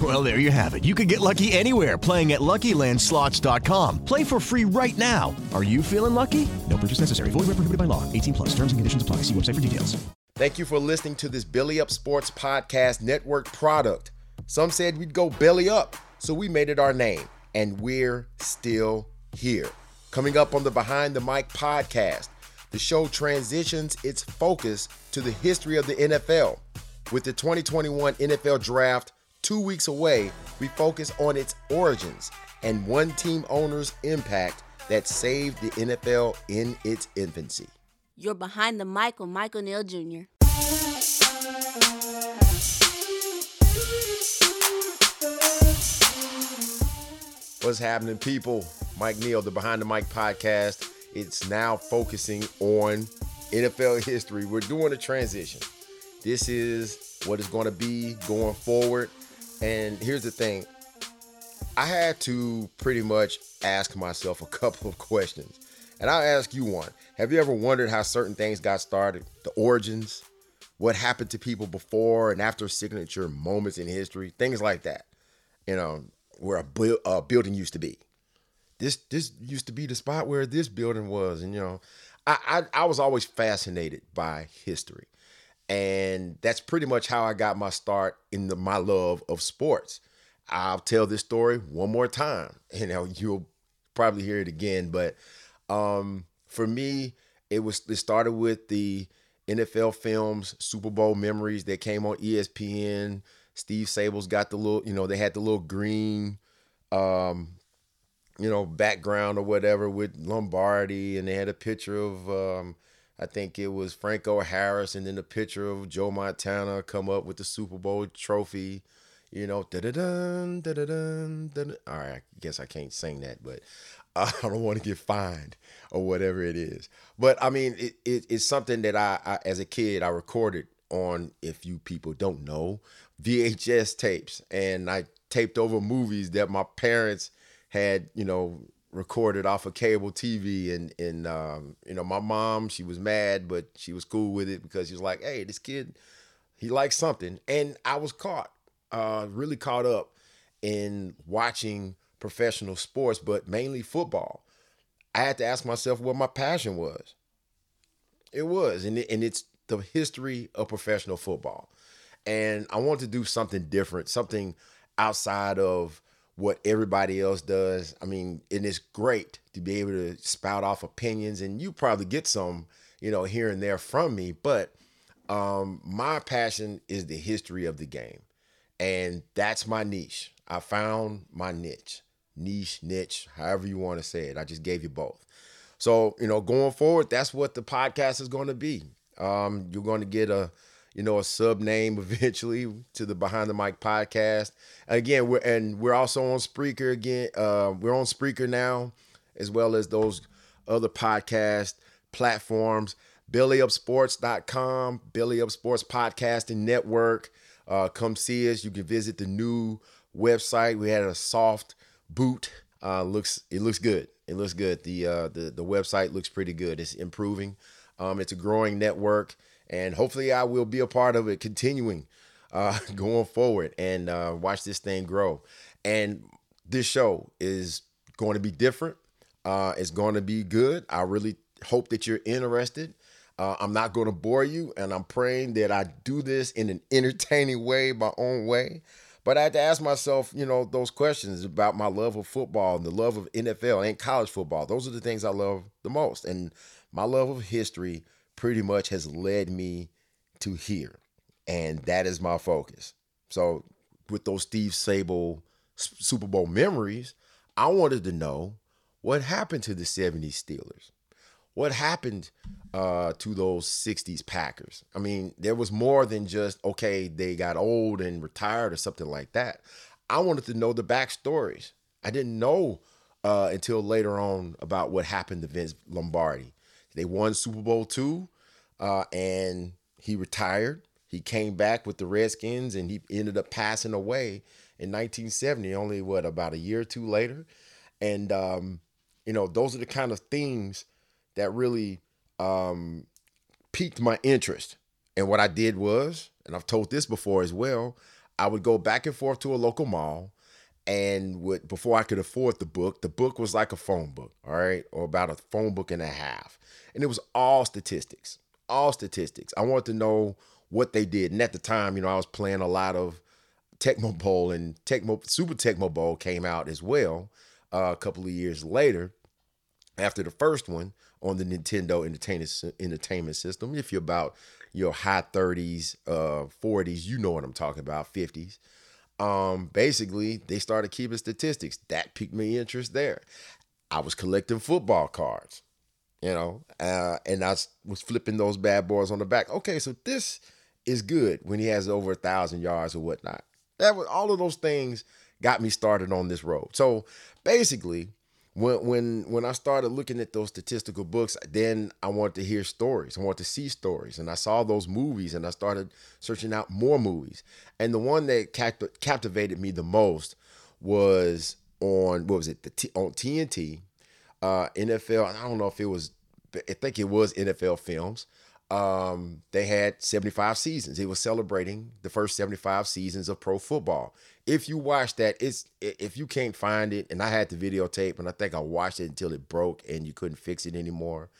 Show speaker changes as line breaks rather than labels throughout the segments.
Well, there you have it. You can get lucky anywhere playing at LuckyLandSlots.com. Play for free right now. Are you feeling lucky? No purchase necessary. Void where prohibited by law. 18 plus. Terms and conditions apply. See website for details.
Thank you for listening to this Belly Up Sports Podcast Network product. Some said we'd go belly up, so we made it our name, and we're still here. Coming up on the Behind the Mic podcast, the show transitions its focus to the history of the NFL. With the 2021 NFL Draft two weeks away, we focus on its origins and one team owner's impact that saved the NFL in its infancy.
You're behind the mic with Michael Neal Jr.
What's happening, people? Mike Neal, the Behind the Mic podcast. It's now focusing on NFL history. We're doing a transition. This is what is going to be going forward. And here's the thing I had to pretty much ask myself a couple of questions. And I'll ask you one. Have you ever wondered how certain things got started? The origins, what happened to people before and after signature moments in history, things like that. You know, where a, bu- a building used to be. This this used to be the spot where this building was, and you know, I, I I was always fascinated by history, and that's pretty much how I got my start in the, my love of sports. I'll tell this story one more time. You know, you'll probably hear it again, but um, for me, it was it started with the NFL films, Super Bowl memories that came on ESPN. Steve Sabol's got the little, you know, they had the little green, um, you know, background or whatever with Lombardi, and they had a picture of, um, I think it was Franco Harris, and then the picture of Joe Montana come up with the Super Bowl trophy. You know, da da da da da. All right, I guess I can't sing that, but I don't want to get fined or whatever it is. But I mean, it, it it's something that I, I, as a kid, I recorded on. If you people don't know, VHS tapes, and I taped over movies that my parents had, you know, recorded off of cable TV. And and um, you know, my mom, she was mad, but she was cool with it because she was like, "Hey, this kid, he likes something," and I was caught, uh, really caught up in watching professional sports, but mainly football. I had to ask myself what my passion was. It was, and, it, and it's the history of professional football. And I want to do something different, something outside of what everybody else does. I mean, and it's great to be able to spout off opinions, and you probably get some, you know, here and there from me. But um, my passion is the history of the game, and that's my niche. I found my niche niche, niche, however you want to say it. I just gave you both. So, you know, going forward, that's what the podcast is going to be. Um, you're going to get a, you know, a sub name eventually to the Behind the Mic podcast. Again, we're and we're also on Spreaker again. Uh, we're on Spreaker now, as well as those other podcast platforms. BellyUpSports.com, Belly Up Sports Podcasting Network. Uh, come see us. You can visit the new website. We had a soft boot. Uh, looks it looks good. It looks good. The uh, the the website looks pretty good. It's improving. Um, it's a growing network, and hopefully I will be a part of it, continuing uh, going forward and uh, watch this thing grow. And this show is going to be different. Uh, it's going to be good. I really hope that you're interested. Uh, I'm not going to bore you, and I'm praying that I do this in an entertaining way, my own way. But I had to ask myself, you know, those questions about my love of football and the love of NFL and college football. Those are the things I love the most. And my love of history pretty much has led me to here. And that is my focus. So, with those Steve Sabol Super Bowl memories, I wanted to know what happened to the 70s Steelers. What happened uh, to those 60s Packers? I mean, there was more than just, okay, they got old and retired or something like that. I wanted to know the backstories. I didn't know uh, until later on about what happened to Vince Lombardi. They won Super Bowl two, uh, and he retired. He came back with the Redskins, and he ended up passing away in 1970. Only what about a year or two later, and um, you know those are the kind of things that really um, piqued my interest. And what I did was, and I've told this before as well, I would go back and forth to a local mall and before I could afford the book, the book was like a phone book, all right, or about a phone book and a half. And it was all statistics, all statistics. I wanted to know what they did. And at the time, you know, I was playing a lot of Tecmo Bowl and Tecmo Super Tecmo Bowl came out as well uh, a couple of years later after the first one on the Nintendo entertainment entertainment system. If you're about your high 30s, uh, 40s, you know what I'm talking about, 50s. Um, basically, they started keeping statistics. That piqued me interest there. I was collecting football cards, you know, uh, and I was flipping those bad boys on the back. Okay, so this is good when he has over a thousand yards or whatnot. That was all of those things got me started on this road. So basically, when when when I started looking at those statistical books, then I wanted to hear stories. I wanted to see stories, and I saw those movies, and I started searching out more movies. And the one that capt- captivated me the most was on what was it? The T- on TNT, uh, NFL. I don't know if it was. I think it was NFL Films. Um, they had 75 seasons. It was celebrating the first 75 seasons of pro football if you watch that, it's if you can't find it, and I had the videotape, and I think I watched it until it broke and you couldn't fix it anymore.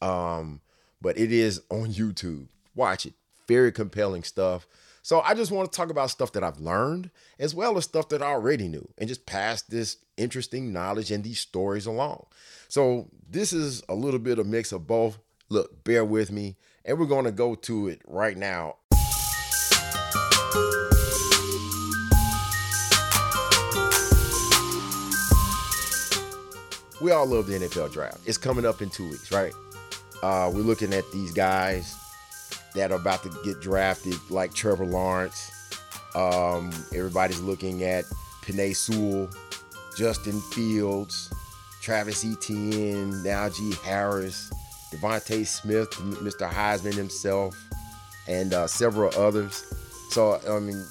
Um, but it is on YouTube. Watch it. Very compelling stuff. So I just want to talk about stuff that I've learned as well as stuff that I already knew and just pass this interesting knowledge and these stories along. So this is a little bit of mix of both. Look, bear with me, and we're going to go to it right now. We all love the NFL draft. It's coming up in two weeks, right? Uh, we're looking at these guys that are about to get drafted, like Trevor Lawrence. Um, everybody's looking at Penei Sewell, Justin Fields, Travis Etienne, Najee Harris, DeVonta Smith, Mr. Heisman himself, and uh, several others. So, I mean,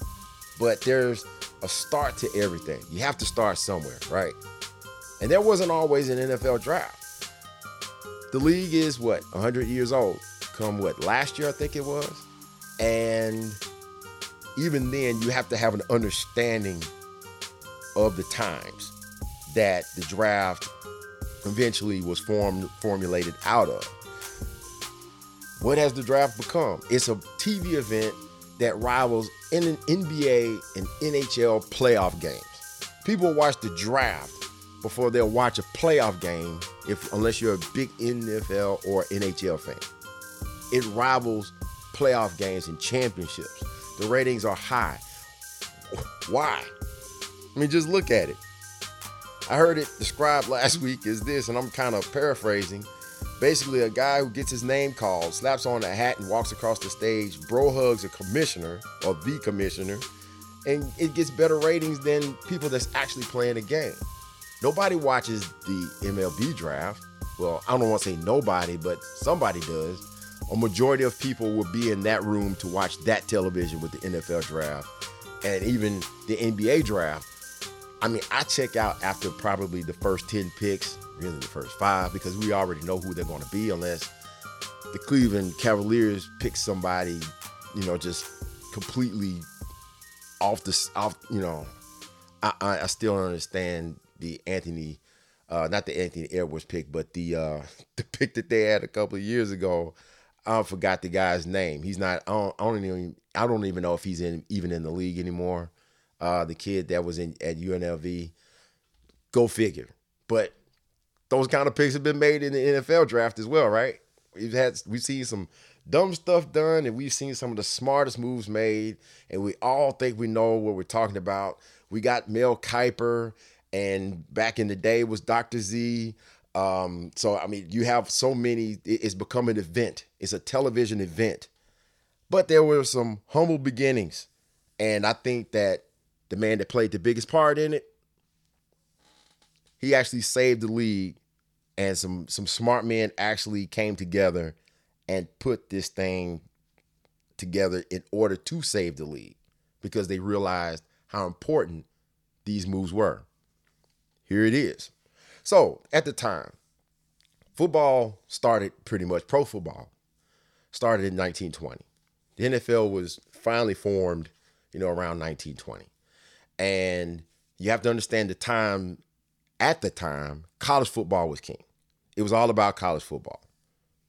but there's a start to everything. You have to start somewhere, right? And there wasn't always an NFL draft. The league is what, 100 years old? Come what, last year, I think it was? And even then, you have to have an understanding of the times that the draft eventually was formed formulated out of. What has the draft become? It's a TV event that rivals in an NBA and NHL playoff games. People watch the draft before they'll watch a playoff game if unless you're a big NFL or NHL fan. It rivals playoff games and championships. The ratings are high. Why? I mean, just look at it. I heard it described last week as this, and I'm kind of paraphrasing. Basically, a guy who gets his name called, slaps on a hat, and walks across the stage, bro hugs a commissioner or the commissioner, and it gets better ratings than people that's actually playing the game. Nobody watches the MLB draft. Well, I don't want to say nobody, but somebody does. A majority of people will be in that room to watch that television with the NFL draft and even the NBA draft. I mean, I check out after probably the first 10 picks, really the first five, because we already know who they're going to be, unless the Cleveland Cavaliers pick somebody, you know, just completely off the off, you know, I I, I still don't understand the Anthony, uh, not the Anthony Edwards pick, but the uh the pick that they had a couple of years ago. I forgot the guy's name. He's not. I don't, I don't even. I don't even know if he's in even in the league anymore. Uh, the kid that was in at UNLV. Go figure. But those kind of picks have been made in the NFL draft as well, right? We've had we've seen some dumb stuff done, and we've seen some of the smartest moves made, and we all think we know what we're talking about. We got Mel Kiper, and back in the day was Dr. Z. Um, so I mean, you have so many. It's become an event. It's a television event, but there were some humble beginnings, and I think that the man that played the biggest part in it, he actually saved the league, and some some smart men actually came together and put this thing together in order to save the league because they realized how important these moves were. Here it is. So at the time, football started pretty much, pro football started in 1920. The NFL was finally formed, you know, around 1920. And you have to understand the time, at the time, college football was king. It was all about college football.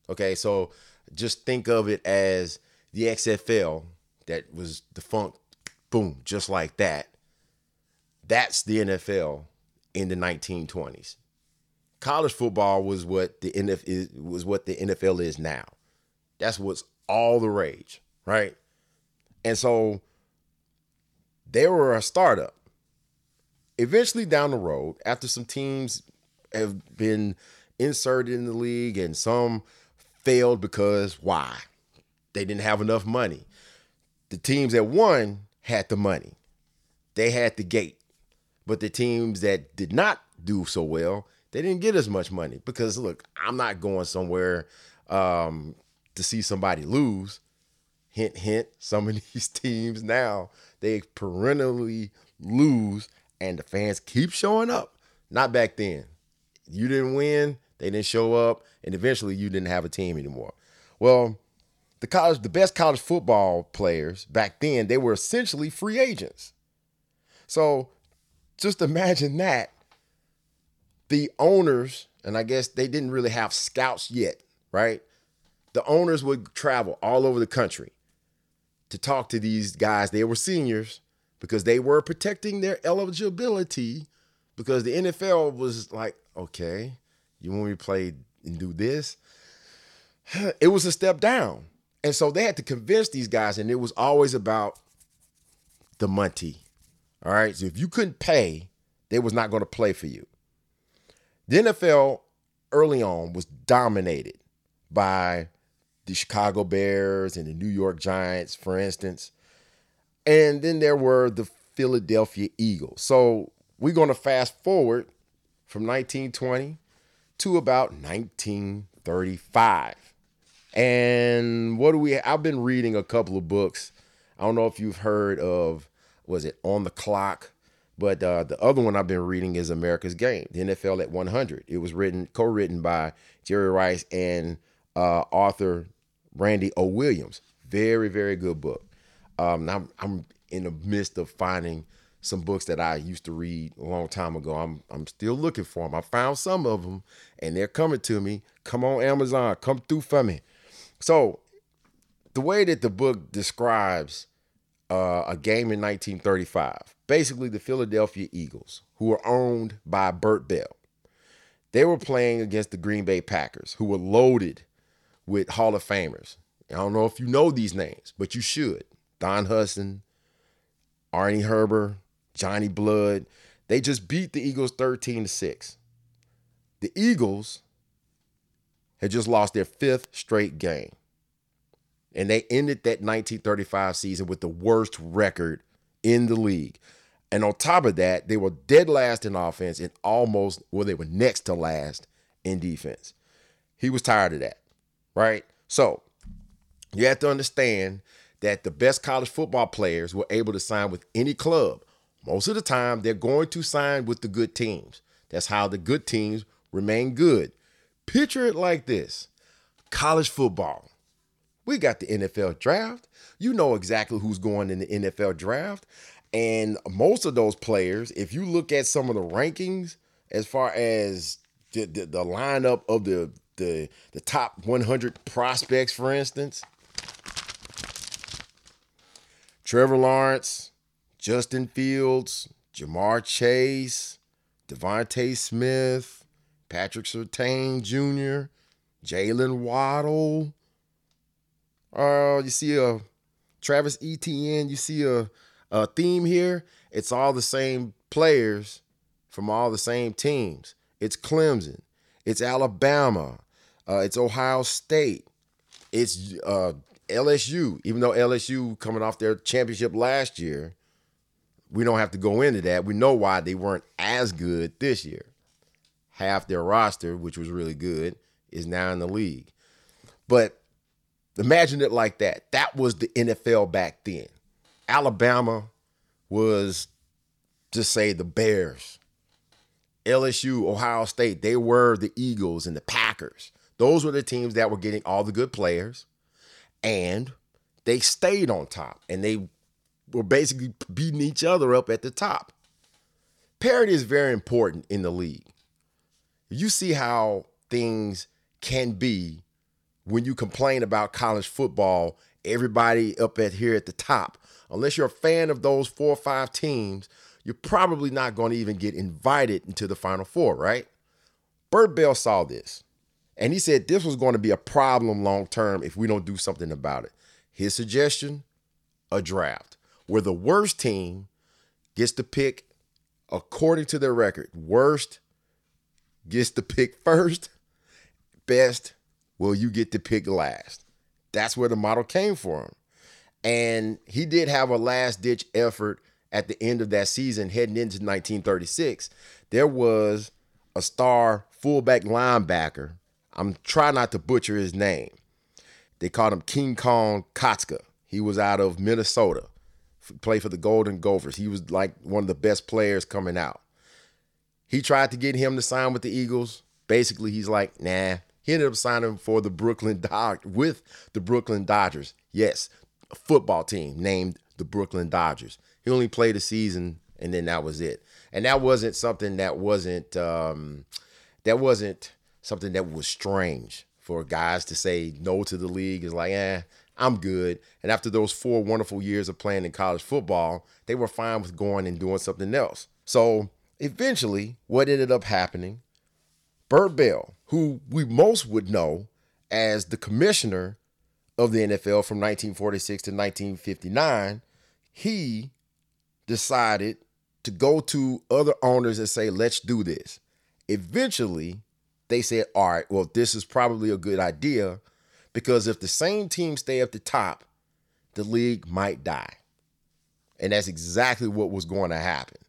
Okay, so just think of it as the XFL that was defunct, boom, just like that. That's the NFL in the 1920s. College football was what the NFL was what the NFL is now. That's what's all the rage, right? And so they were a startup. Eventually down the road, after some teams have been inserted in the league and some failed because why? They didn't have enough money. The teams that won had the money. They had the gate. But the teams that did not do so well, they didn't get as much money because look, I'm not going somewhere um, to see somebody lose. Hint, hint. Some of these teams now they perennially lose, and the fans keep showing up. Not back then. You didn't win, they didn't show up, and eventually you didn't have a team anymore. Well, the college, the best college football players back then, they were essentially free agents. So just imagine that the owners, and I guess they didn't really have scouts yet, right? The owners would travel all over the country to talk to these guys. They were seniors because they were protecting their eligibility because the NFL was like, okay, you want me to play and do this? It was a step down. And so they had to convince these guys, and it was always about the money. All right. So if you couldn't pay, they was not going to play for you. The NFL early on was dominated by the Chicago Bears and the New York Giants, for instance. And then there were the Philadelphia Eagles. So we're going to fast forward from 1920 to about 1935. And what do we I've been reading a couple of books. I don't know if you've heard of was it On the Clock? But uh, the other one I've been reading is America's Game, the NFL at 100. It was written, co-written by Jerry Rice and uh, author Randy O. Williams. Very, very good book. Um, I'm, I'm in the midst of finding some books that I used to read a long time ago. I'm I'm still looking for them. I found some of them, and they're coming to me. Come on, Amazon, come through for me. So, the way that the book describes uh, a game in 1935. Basically, the Philadelphia Eagles, who were owned by Bert Bell, they were playing against the Green Bay Packers, who were loaded with Hall of Famers. I don't know if you know these names, but you should. Don Hutson, Arnie Herber, Johnny Blood. They just beat the Eagles 13 to 6. The Eagles had just lost their fifth straight game. And they ended that 1935 season with the worst record in the league. And on top of that, they were dead last in offense and almost, well, they were next to last in defense. He was tired of that, right? So you have to understand that the best college football players were able to sign with any club. Most of the time, they're going to sign with the good teams. That's how the good teams remain good. Picture it like this college football. We got the NFL draft. You know exactly who's going in the NFL draft. And most of those players, if you look at some of the rankings as far as the, the, the lineup of the, the the top 100 prospects, for instance, Trevor Lawrence, Justin Fields, Ja'Marr Chase, DeVonta Smith, Patrick Surtain Jr., Jaylen Waddle. Uh, you see a Travis Etienne. You see a, a theme here. It's all the same players from all the same teams. It's Clemson. It's Alabama. Uh, it's Ohio State. It's uh, LSU. Even though LSU coming off their championship last year, we don't have to go into that. We know why they weren't as good this year. Half their roster, which was really good, is now in the league. But imagine it like that. That was the NFL back then. Alabama was, just say, the Bears. LSU, Ohio State, they were the Eagles and the Packers. Those were the teams that were getting all the good players, and they stayed on top and they were basically beating each other up at the top. Parity is very important in the league. You see how things can be when you complain about college football, everybody up at here at the top. Unless you're a fan of those four or five teams, you're probably not going to even get invited into the Final Four, right? Bert Bell saw this, and he said this was going to be a problem long term if we don't do something about it. His suggestion a draft where the worst team gets to pick according to their record. Worst gets to pick first, best, well, you get to pick last. That's where the model came from. And he did have a last ditch effort at the end of that season, heading into 1936. There was a star fullback linebacker. I'm trying not to butcher his name. They called him King Kong Kotzka. He was out of Minnesota, played for the Golden Gophers. He was like one of the best players coming out. He tried to get him to sign with the Eagles. Basically, he's like, nah. He ended up signing for the Brooklyn Dodgers with the Brooklyn Dodgers. Yes, a football team named the Brooklyn Dodgers. He only played a season, and then that was it. And that wasn't something that wasn't um, that wasn't something that was strange for guys to say no to the league. Is like, eh, I'm good. And after those four wonderful years of playing in college football, they were fine with going and doing something else. So eventually, what ended up happening, Bert Bell, who we most would know as the commissioner of the NFL from 1946 to 1959, he decided to go to other owners and say, let's do this. Eventually, they said, all right, well, this is probably a good idea because if the same team stay at the top, the league might die. And that's exactly what was going to happen.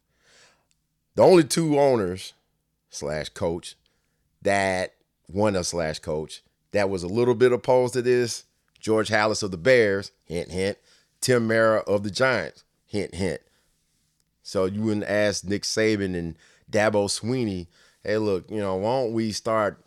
The only two owners slash coach that one of slash coach that was a little bit opposed to this, George Halas of the Bears, hint, hint, Tim Mara of the Giants, hint, hint. So you wouldn't ask Nick Saban and Dabo Swinney, hey, look, you know, why don't we start,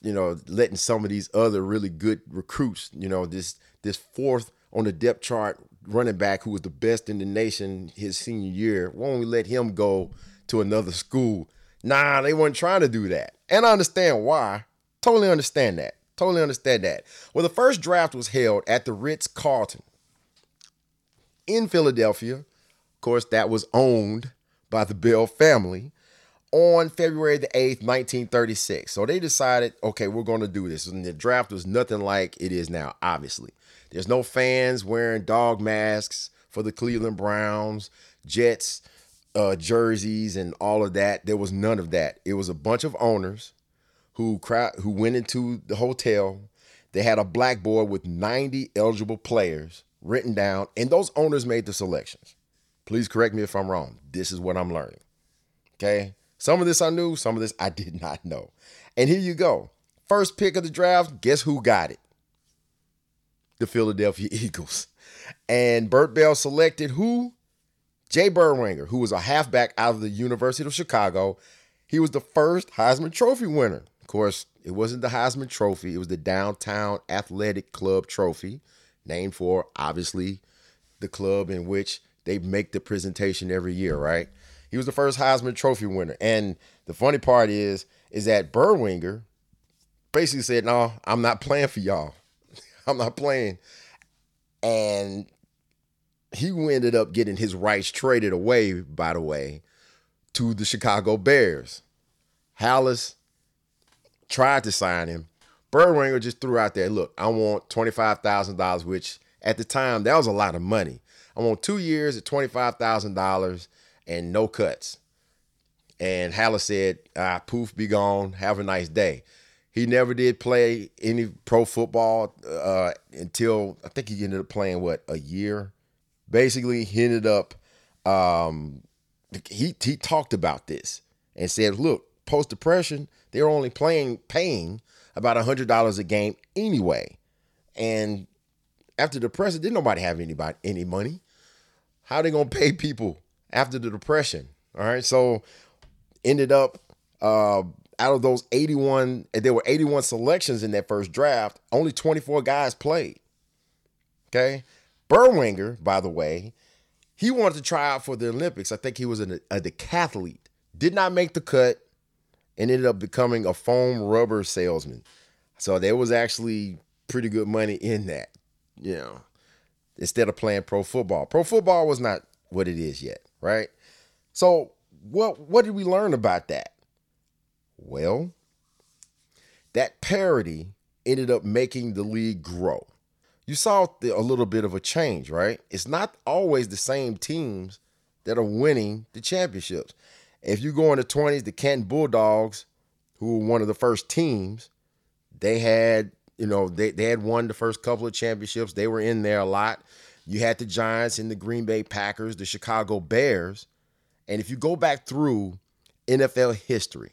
you know, letting some of these other really good recruits, you know, this this fourth on the depth chart running back who was the best in the nation his senior year, why don't we let him go to another school? Nah, they weren't trying to do that. And I understand why. Totally understand that. Totally understand that. Well, the first draft was held at the Ritz Carlton in Philadelphia. Of course, that was owned by the Bell family on February the 8th, 1936. So they decided, okay, we're going to do this. And the draft was nothing like it is now, obviously. There's no fans wearing dog masks for the Cleveland Browns, Jets uh, jerseys, and all of that. There was none of that. It was a bunch of owners who who went into the hotel. They had a blackboard with 90 eligible players written down, and those owners made the selections. Please correct me if I'm wrong. This is what I'm learning. Okay. Some of this I knew, some of this I did not know. And here you go. First pick of the draft, guess who got it? The Philadelphia Eagles. And Bert Bell selected who? Jay Berwanger, who was a halfback out of the University of Chicago. He was the first Heisman Trophy winner. Course, it wasn't the Heisman Trophy, it was the Downtown Athletic Club Trophy, named for obviously the club in which they make the presentation every year, right? He was the first Heisman Trophy winner. And the funny part is, is that Berwanger basically said, No, I'm not playing for y'all. I'm not playing. And he ended up getting his rights traded away, by the way, to the Chicago Bears. Halas tried to sign him. Berwanger just threw out there, look, I want $25,000, which at the time, that was a lot of money. I want two years at $25,000 and no cuts. And Halas said, ah, poof, be gone. Have a nice day. He never did play any pro football uh, until I think he ended up playing, what, a year? Basically, he ended up, um, he, he talked about this and said, look, post depression, they're only playing, paying about $100 a game anyway. And after the depression, didn't nobody have anybody any money. How are they gonna pay people after the depression? All right, so ended up uh, out of those 81, there were 81 selections in that first draft. Only 24 guys played. Okay, Berwanger, by the way, he wanted to try out for the Olympics. I think he was a, a decathlete. Did not make the cut, and ended up becoming a foam rubber salesman. So there was actually pretty good money in that you know, instead of playing pro football. Pro football was not what it is yet, right? So what what did we learn about that? Well, that parity ended up making the league grow. You saw a little bit of a change, right? It's not always the same teams that are winning the championships. If you go in the 20s, the Canton Bulldogs, who were one of the first teams, they had you know, they, they had won the first couple of championships. They were in there a lot. You had the Giants and the Green Bay Packers, the Chicago Bears. And if you go back through NFL history,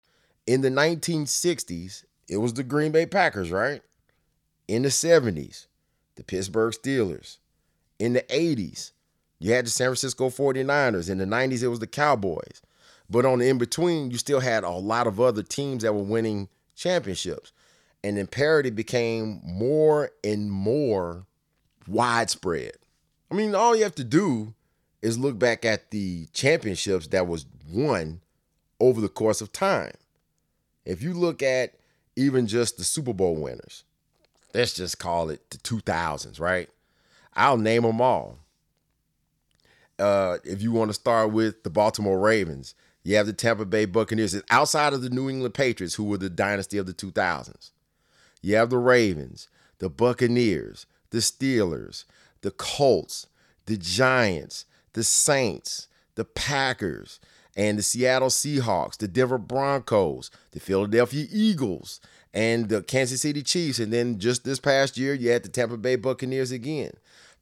in the 1960s, it was the Green Bay Packers, right? In the 70s, the Pittsburgh Steelers. In the 80s, you had the San Francisco 49ers. In the 90s, it was the Cowboys. But on the in between, you still had a lot of other teams that were winning championships. And then parity became more and more widespread. I mean, all you have to do is look back at the championships that was won over the course of time. If you look at even just the Super Bowl winners, let's just call it the 2000s, right? I'll name them all. Uh, if you want to start with the Baltimore Ravens, you have the Tampa Bay Buccaneers. Outside of the New England Patriots, who were the dynasty of the 2000s. You have the Ravens, the Buccaneers, the Steelers, the Colts, the Giants, the Saints, the Packers, and the Seattle Seahawks, the Denver Broncos, the Philadelphia Eagles, and the Kansas City Chiefs. And then just this past year, you had the Tampa Bay Buccaneers again.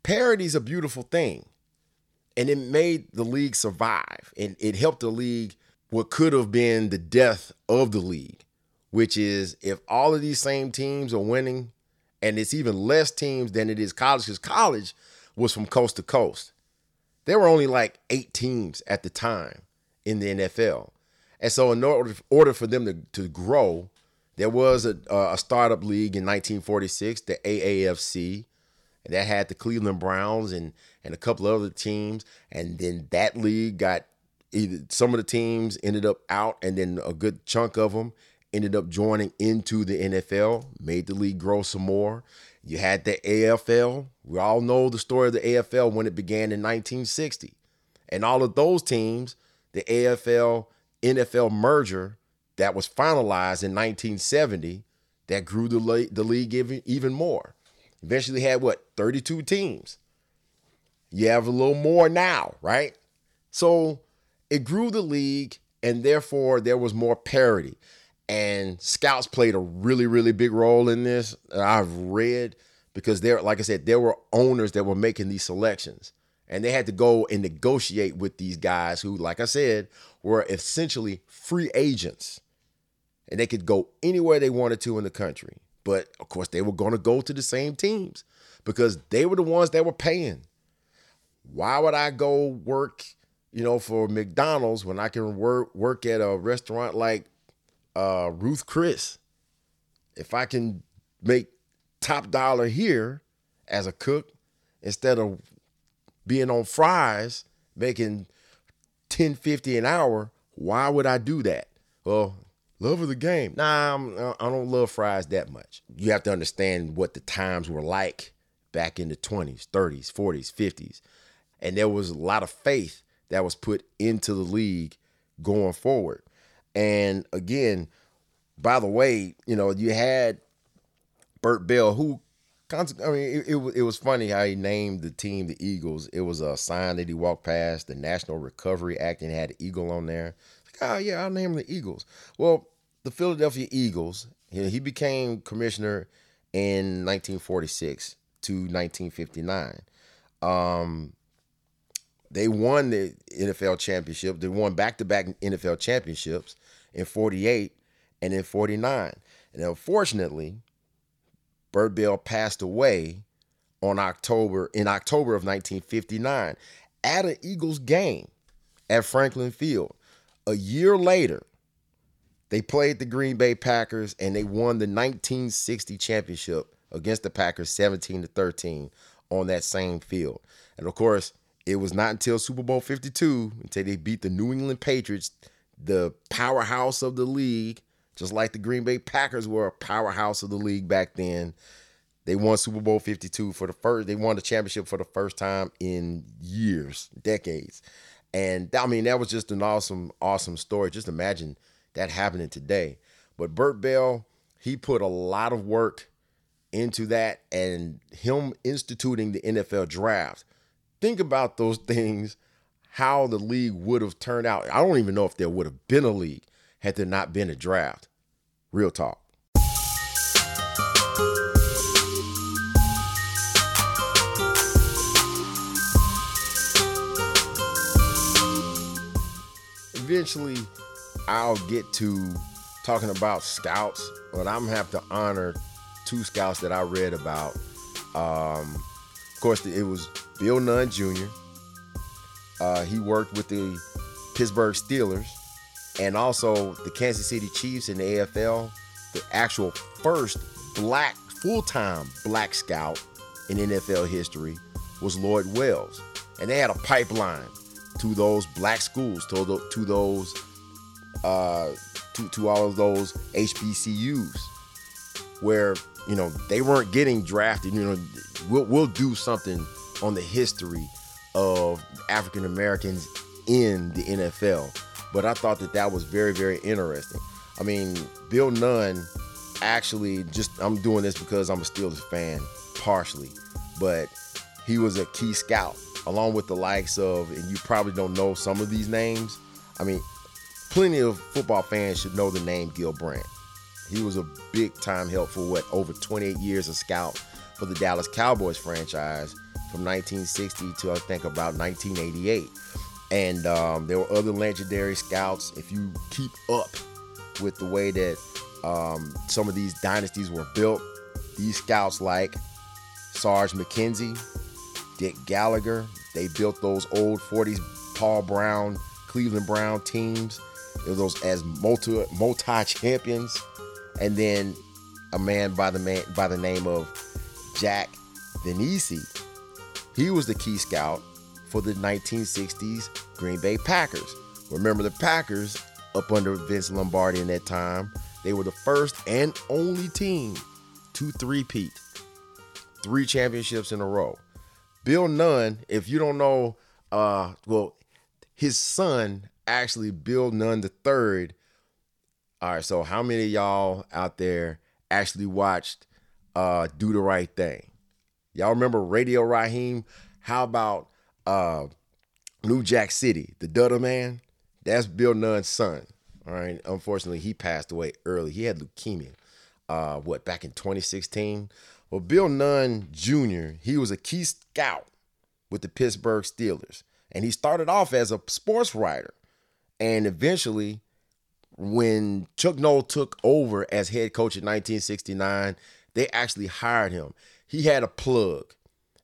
Parity is a beautiful thing. And it made the league survive. And it helped the league what could have been the death of the league, which is if all of these same teams are winning, and it's even less teams than it is college, because college was from coast to coast. There were only like eight teams at the time in the NFL. And so, in order, order for them to, to grow, there was a, a startup league in 1946, the AAFC, that had the Cleveland Browns and and a couple other teams. And then that league got either some of the teams ended up out, and then a good chunk of them ended up joining into the NFL, made the league grow some more. You had the AFL. We all know the story of the AFL when it began in 1960. And all of those teams, the AFL NFL merger that was finalized in 1970, that grew the, the league even, even more. Eventually had what, 32 teams. You have a little more now, right? So it grew the league, and therefore there was more parity. And scouts played a really, really big role in this. I've read because there, like I said, there were owners that were making these selections. And they had to go and negotiate with these guys who, like I said, were essentially free agents. And they could go anywhere they wanted to in the country. But of course, they were going to go to the same teams because they were the ones that were paying. Why would I go work, you know, for McDonald's when I can work work at a restaurant like uh, Ruth Chris? If I can make top dollar here as a cook instead of being on fries making 1050 an hour, why would I do that? Well, love of the game. Nah, I'm, I don't love fries that much. You have to understand what the times were like back in the 20s, 30s, 40s, 50s. And there was a lot of faith that was put into the league going forward. And again, by the way, you know, you had Bert Bell, who, I mean, it, it, it, was funny how he named the team the Eagles. It was a sign that he walked past, the National Recovery Act, and had an eagle on there. Like, oh, yeah, I'll name the Eagles. Well, the Philadelphia Eagles, he became commissioner in 1946 to 1959. Um, they won the NFL championship. They won back to back NFL championships in 48 and in 49. And unfortunately, Bert Bell passed away on October in October of 1959 at an Eagles game at Franklin Field. A year later, they played the Green Bay Packers and they won the 1960 championship against the Packers 17 to 13 on that same field. And of course, it was not until Super Bowl 52 until they beat the New England Patriots, the powerhouse of the league, just like the Green Bay Packers were a powerhouse of the league back then. They won Super Bowl 52 for the first they won the championship for the first time in years, decades. And I mean, that was just an awesome awesome story. Just imagine that happening today. But Bert Bell, he put a lot of work into that and him instituting the NFL draft. Think about those things, how the league would have turned out. I don't even know if there would have been a league had there not been a draft. Real talk. Eventually, I'll get to talking about scouts, but I'm gonna have to honor two scouts that I read about. Um, of course, it was Bill Nunn Jr. Uh, he worked with the Pittsburgh Steelers and also the Kansas City Chiefs in the AFL, the actual first black, full time black scout in NFL history was Lloyd Wells. And they had a pipeline to those black schools, to, the, to those, uh, to, to all of those HBCUs where, you know, they weren't getting drafted. You know, we'll, we'll do something on the history of African Americans in the NFL but I thought that that was very, very interesting. I mean, Bill Nunn actually just, I'm doing this because I'm a Steelers fan, partially, but he was a key scout along with the likes of, and you probably don't know some of these names. I mean, plenty of football fans should know the name Gil Brandt. He was a big time help for what over 28 years a scout for the Dallas Cowboys franchise from 1960 to I think about 1988. And um, there were other legendary scouts. If you keep up with the way that um, some of these dynasties were built, these scouts like Sarge McKenzie, Dick Gallagher, they built those old 40s Paul Brown, Cleveland Brown teams. Those as multi multi champions, and then a man by the man by the name of Jack Vainisi. He was the key scout for the 1960s Green Bay Packers. Remember the Packers up under Vince Lombardi in that time, They were the first and only team to three-peat, three championships in a row. Bill Nunn, if you don't know, uh, well, his son actually Bill Nunn the third. All right, so how many of y'all out there actually watched uh, Do the Right Thing? Y'all remember Radio Raheem? How about uh, New Jack City, the Dudder Man? That's Bill Nunn's son. All right. Unfortunately, he passed away early. He had leukemia. Uh, what back in 2016? Well, Bill Nunn Jr. He was a key scout with the Pittsburgh Steelers, and he started off as a sports writer, and eventually, when Chuck Noll took over as head coach in 1969, they actually hired him. He had a plug,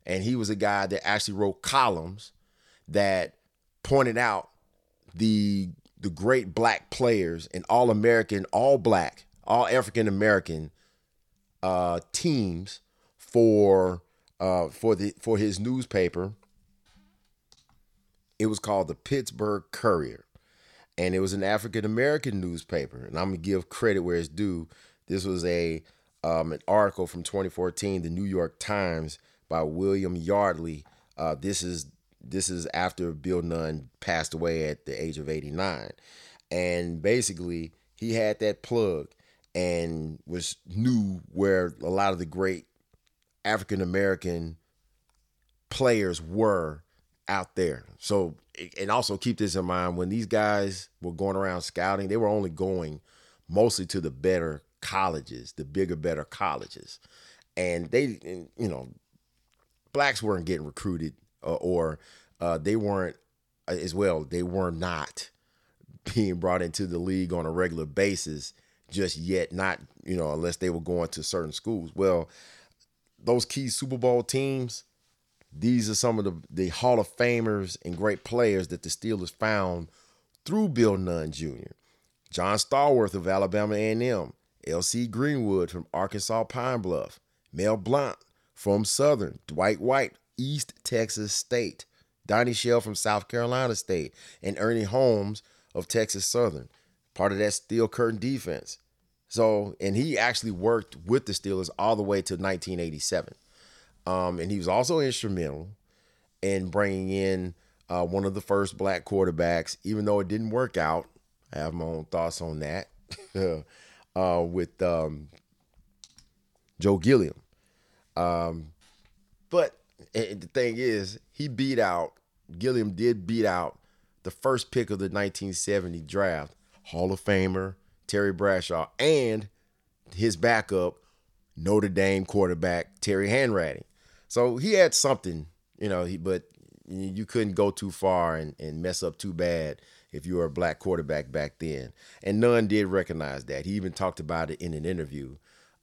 and he was a guy that actually wrote columns that pointed out the the great black players and all American, all black, all African American uh, teams for uh, for the for his newspaper. It was called the Pittsburgh Courier, and it was an African American newspaper. And I'm gonna give credit where it's due. This was a um, an article from 2014, the New York Times by William Yardley. Uh, this is this is after Bill Nunn passed away at the age of 89. And basically, he had that plug and was knew where a lot of the great African American players were out there. So, and also keep this in mind when these guys were going around scouting, they were only going mostly to the better colleges, the bigger, better colleges. And they, you know, blacks weren't getting recruited uh, or uh, they weren't uh, as well. They were not being brought into the league on a regular basis just yet. Not you know unless they were going to certain schools. Well, those key Super Bowl teams. These are some of the, the Hall of Famers and great players that the Steelers found through Bill Nunn Jr., John Stallworth of Alabama A&M, L.C. Greenwood from Arkansas Pine Bluff, Mel Blount from Southern, Dwight White, East Texas State, Donnie Shell from South Carolina State, and Ernie Holmes of Texas Southern, part of that Steel Curtain defense. So, and he actually worked with the Steelers all the way to 1987. Um, and he was also instrumental in bringing in uh, one of the first black quarterbacks, even though it didn't work out. I have my own thoughts on that uh, with um, Joe Gilliam. Um, but the thing is, he beat out, Gilliam did beat out the first pick of the 1970 draft, Hall of Famer Terry Bradshaw, and his backup, Notre Dame quarterback Terry Hanratty. So he had something, you know, he, but you couldn't go too far and, and mess up too bad if you were a black quarterback back then. And Nunn did recognize that. He even talked about it in an interview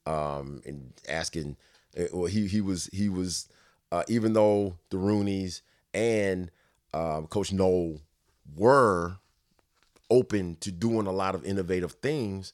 um, and asking, uh, well, he, he was, he was, uh, even though the Rooneys and um, Coach Noll were open to doing a lot of innovative things.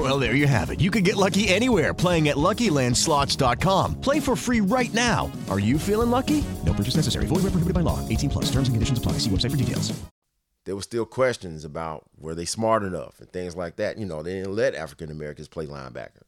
Well, there you have it. You can get lucky anywhere playing at LuckyLandSlots.com. Play for free right now. Are you feeling lucky? No purchase necessary. Void where prohibited by law. 18 plus. Terms and conditions apply. See website for details.
There were still questions about were they smart enough and things like that. You know, they didn't let African Americans play linebacker.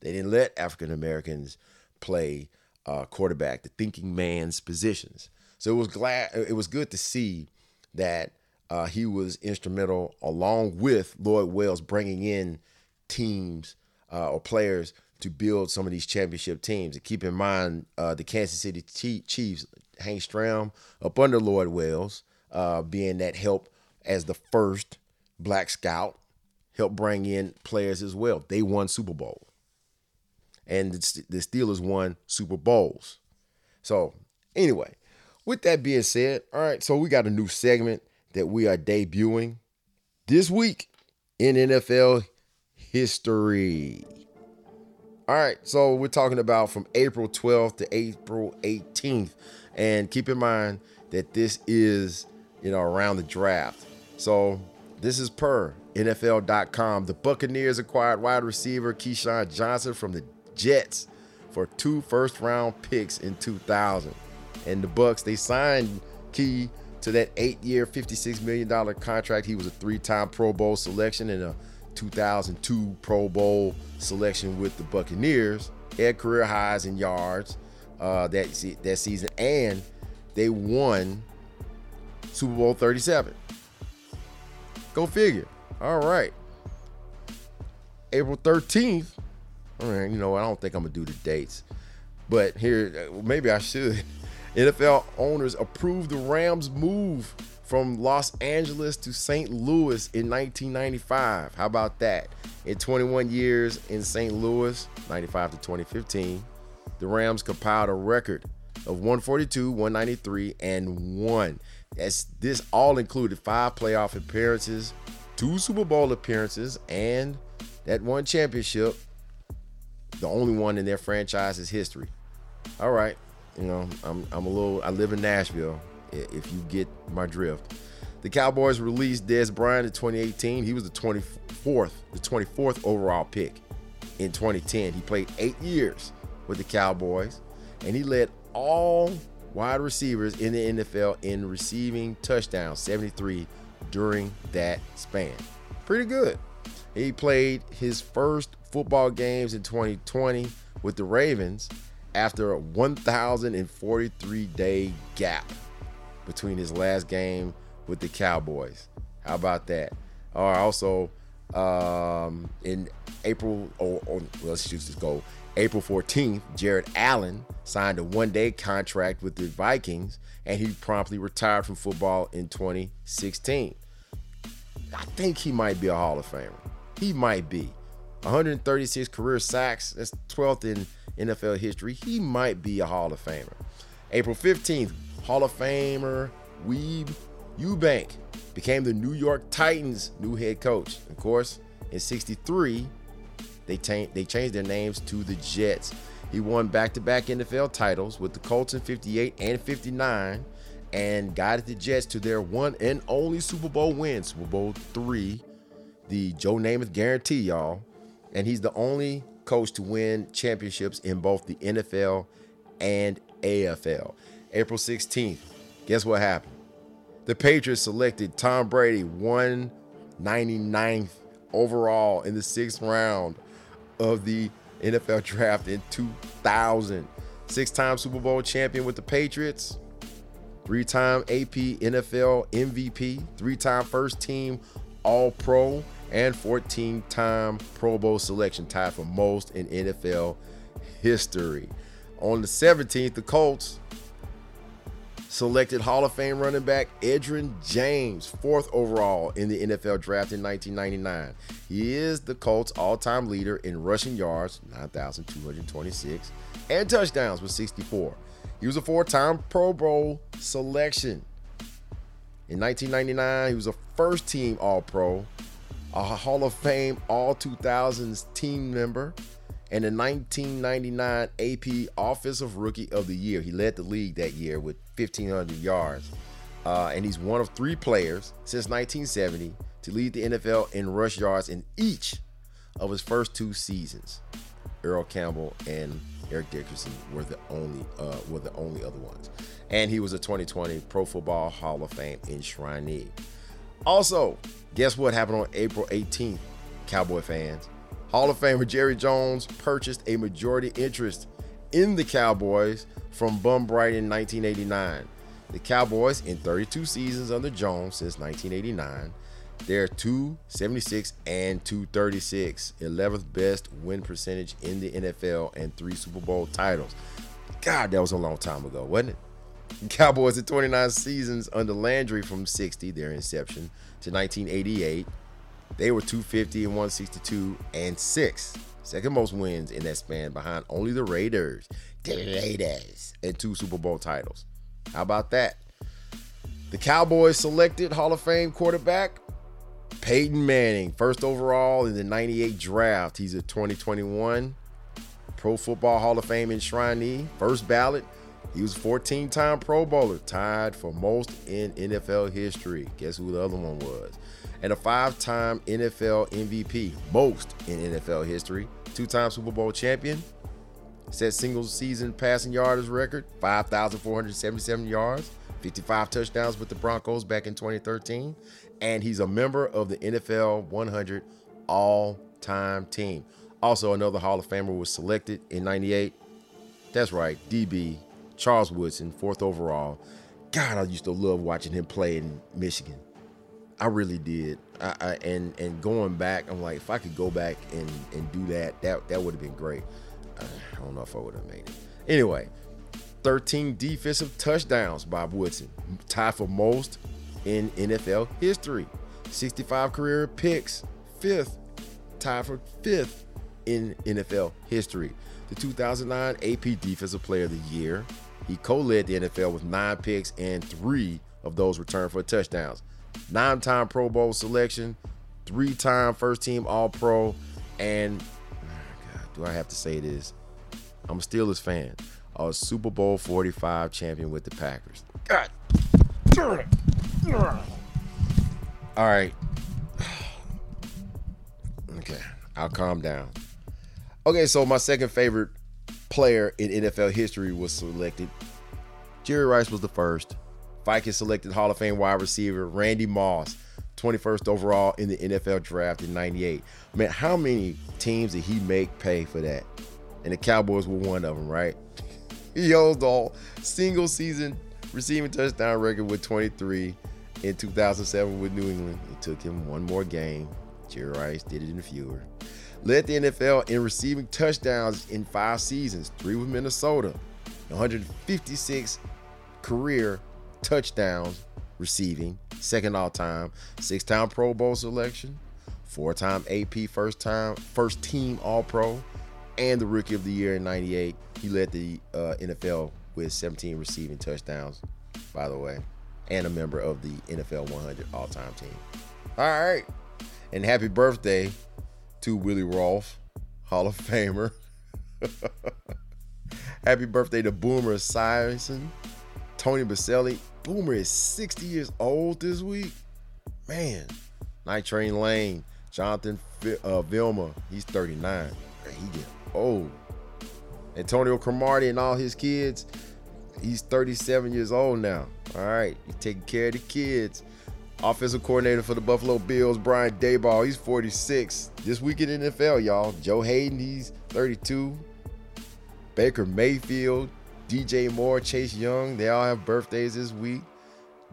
They didn't let African Americans play uh, quarterback, the thinking man's positions. So it was glad it was good to see that uh, he was instrumental along with Lloyd Wells bringing in teams uh, or players to build some of these championship teams. And keep in mind uh, the Kansas City Chiefs, Hank Stram up under Lloyd Wells, uh, being that help as the first black scout, helped bring in players as well. They won Super Bowl and the Steelers won Super Bowls. So, anyway, with that being said, all right, so we got a new segment that we are debuting this week in NFL history. All right, so we're talking about from April 12th to April 18th. And keep in mind that this is you know, around the draft. So this is per NFL.com. The Buccaneers acquired wide receiver Keyshawn Johnson from the Jets for two first round picks in 2000. And the Bucks, they signed Key to that eight year, $56 million contract. He was a three time Pro Bowl selection and a 2002 Pro Bowl selection with the Buccaneers. Had career highs in yards uh, that, that season, and they won Super Bowl 37. Go figure. All right. April 13th. All right, you know? I don't think I'm to do the dates. But here, maybe I should. NFL owners approved the Rams' move from Los Angeles to St. Louis in 1995. How about that? In 21 years in St. Louis, 95 to 2015, the Rams compiled a record of 142, 193, and 1. That's this all included five playoff appearances, two Super Bowl appearances, and that one championship, the only one in their franchise's history. All right, you know, I'm I'm a little I live in Nashville, if you get my drift. The Cowboys released Dez Bryant in 2018. He was the 24th, the 24th overall pick in 2010. He played eight years with the Cowboys, and he led all wide receivers in the NFL in receiving touchdowns, 73 during that span. Pretty good. He played his first football games in 2020 with the Ravens after a 1,043 day gap between his last game with the Cowboys. How about that? Or also um, in April, or, or let's just go April 14th, Jared Allen signed a one day contract with the Vikings and he promptly retired from football in 2016. I think he might be a Hall of Famer. He might be. 136 career sacks, that's 12th in NFL history. He might be a Hall of Famer. April 15th, Hall of Famer Weeb Ewbank became the New York Titans' new head coach. Of course, in 63, they, t- they changed their names to the Jets. He won back to back NFL titles with the Colts in 58 and 59 and guided the Jets to their one and only Super Bowl win, Super Bowl three, the Joe Namath guarantee, y'all. And he's the only coach to win championships in both the NFL and AFL. April 16th, guess what happened? The Patriots selected Tom Brady 199th overall in the sixth round of the NFL draft in 2000. Six time Super Bowl champion with the Patriots, three time AP NFL MVP, three time first team All Pro, and 14 time Pro Bowl selection, tied for most in NFL history. On the 17th, the Colts selected Hall of Fame running back Edgerrin James, fourth overall in the NFL draft in 1999. He is the Colts' all time leader in rushing yards, 9,226, and touchdowns with 64. He was a four time Pro Bowl selection. In 1999, he was a first team All Pro, a Hall of Fame All 2000s team member, and the 1999 AP Offensive Rookie of the Year. He led the league that year with 1,500 yards. Uh, and he's one of three players since 1970 to lead the NFL in rush yards in each of his first two seasons. Earl Campbell and Eric Dickerson were the only uh, were the only other ones, and he was a 2020 Pro Football Hall of Fame enshrinee. Also, guess what happened on April 18th, Cowboy fans? Hall of Famer Jerry Jones purchased a majority interest in the Cowboys from Bum Bright in 1989. The Cowboys, in 32 seasons under Jones since 1989, they're 276 and 236, 11th best win percentage in the NFL, and three Super Bowl titles. God, that was a long time ago, wasn't it? Cowboys in 29 seasons under Landry from 60, their inception, to 1988. They were 250 and 162 and 6. Second most wins in that span behind only the Raiders. The Raiders. And two Super Bowl titles. How about that? The Cowboys selected Hall of Fame quarterback Peyton Manning, first overall in the 98 draft. He's a 2021 Pro Football Hall of Fame enshrinee, first ballot He was 14 time Pro Bowler, tied for most in NFL history. Guess who the other one was? And a five time NFL MVP, most in NFL history. Two time Super Bowl champion, set single season passing yardage record 5,477 yards, 55 touchdowns with the Broncos back in 2013. And he's a member of the NFL 100 all time team. Also, another Hall of Famer was selected in 98. That's right, DB Charles Woodson, fourth overall. God, I used to love watching him play in Michigan. I really did. I, I, and and going back, I'm like, if I could go back and, and do that, that that would have been great. Uh, I don't know if I would have made it. Anyway, 13 defensive touchdowns by Woodson, tied for most in NFL history. 65 career picks, fifth, tied for fifth in NFL history. The 2009 AP Defensive Player of the Year. He co-led the NFL with nine picks and three of those returned for touchdowns. Nine-time Pro Bowl selection, three-time first-team All-Pro, and ah, God, do I have to say this? I'm a Steelers fan. A Super Bowl 45 champion with the Packers. God it. All right. Okay, I'll calm down. Okay, so my second favorite player in NFL history was selected. Jerry Rice was the first. Vikings selected Hall of Fame wide receiver Randy Moss, 21st overall in the NFL draft in 98. Man, how many teams did he make pay for that? And the Cowboys were one of them, right? He holds the single season receiving touchdown record with 23 in 2007 with New England. It took him one more game. Jerry Rice did it in fewer. Led the NFL in receiving touchdowns in five seasons, three with Minnesota, 156 career touchdowns receiving, second all time, six time Pro Bowl selection, four time AP first time, first team All Pro, and the Rookie of the Year in 98. He led the uh, NFL with 17 receiving touchdowns, by the way, and a member of the NFL 100 all time team. All right. And happy birthday to Willie Roaf, Hall of Famer. happy birthday to Boomer Esiason, Tony Boselli. Boomer is 60 years old this week. Man, Night Train Lane, Jonathan uh, Vilma, he's 39. Man, he get old. Antonio Cromartie and all his kids, he's 37 years old now. All right, he's taking care of the kids. Offensive coordinator for the Buffalo Bills, Brian Daboll, he's 46. This week in NFL, y'all. Joe Haden, he's 32. Baker Mayfield, DJ Moore, Chase Young, they all have birthdays this week.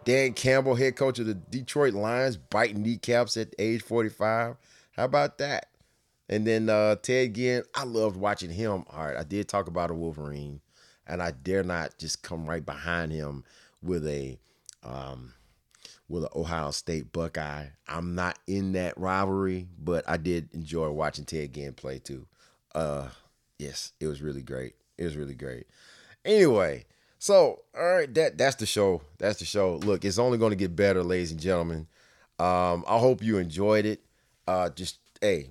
Dan Campbell, head coach of the Detroit Lions, biting kneecaps at age 45. How about that? And then uh, Ted Ginn, I loved watching him. All right, I did talk about a Wolverine, and I dare not just come right behind him with a um, with an Ohio State Buckeye. I'm not in that rivalry, but I did enjoy watching Ted Ginn play too. Uh, yes, it was really great. It was really great. Anyway, so all right, that that's the show. That's the show. Look, it's only going to get better, ladies and gentlemen. Um, I hope you enjoyed it. Uh, just hey,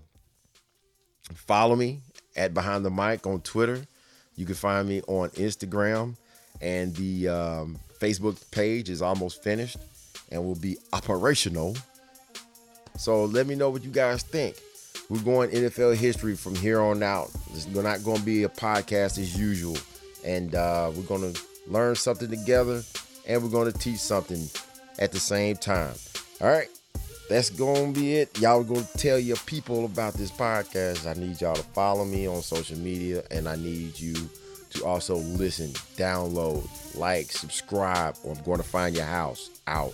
follow me at Behind the Mic on Twitter. You can find me on Instagram, and the um, Facebook page is almost finished and will be operational. So let me know what you guys think. We're going NFL history from here on out. It's not going to be a podcast as usual. And uh, we're going to learn something together and we're going to teach something at the same time. All right. That's going to be it. Y'all going to tell your people about this podcast. I need y'all to follow me on social media and I need you to also listen, download, like, subscribe, or I'm going to find your house out.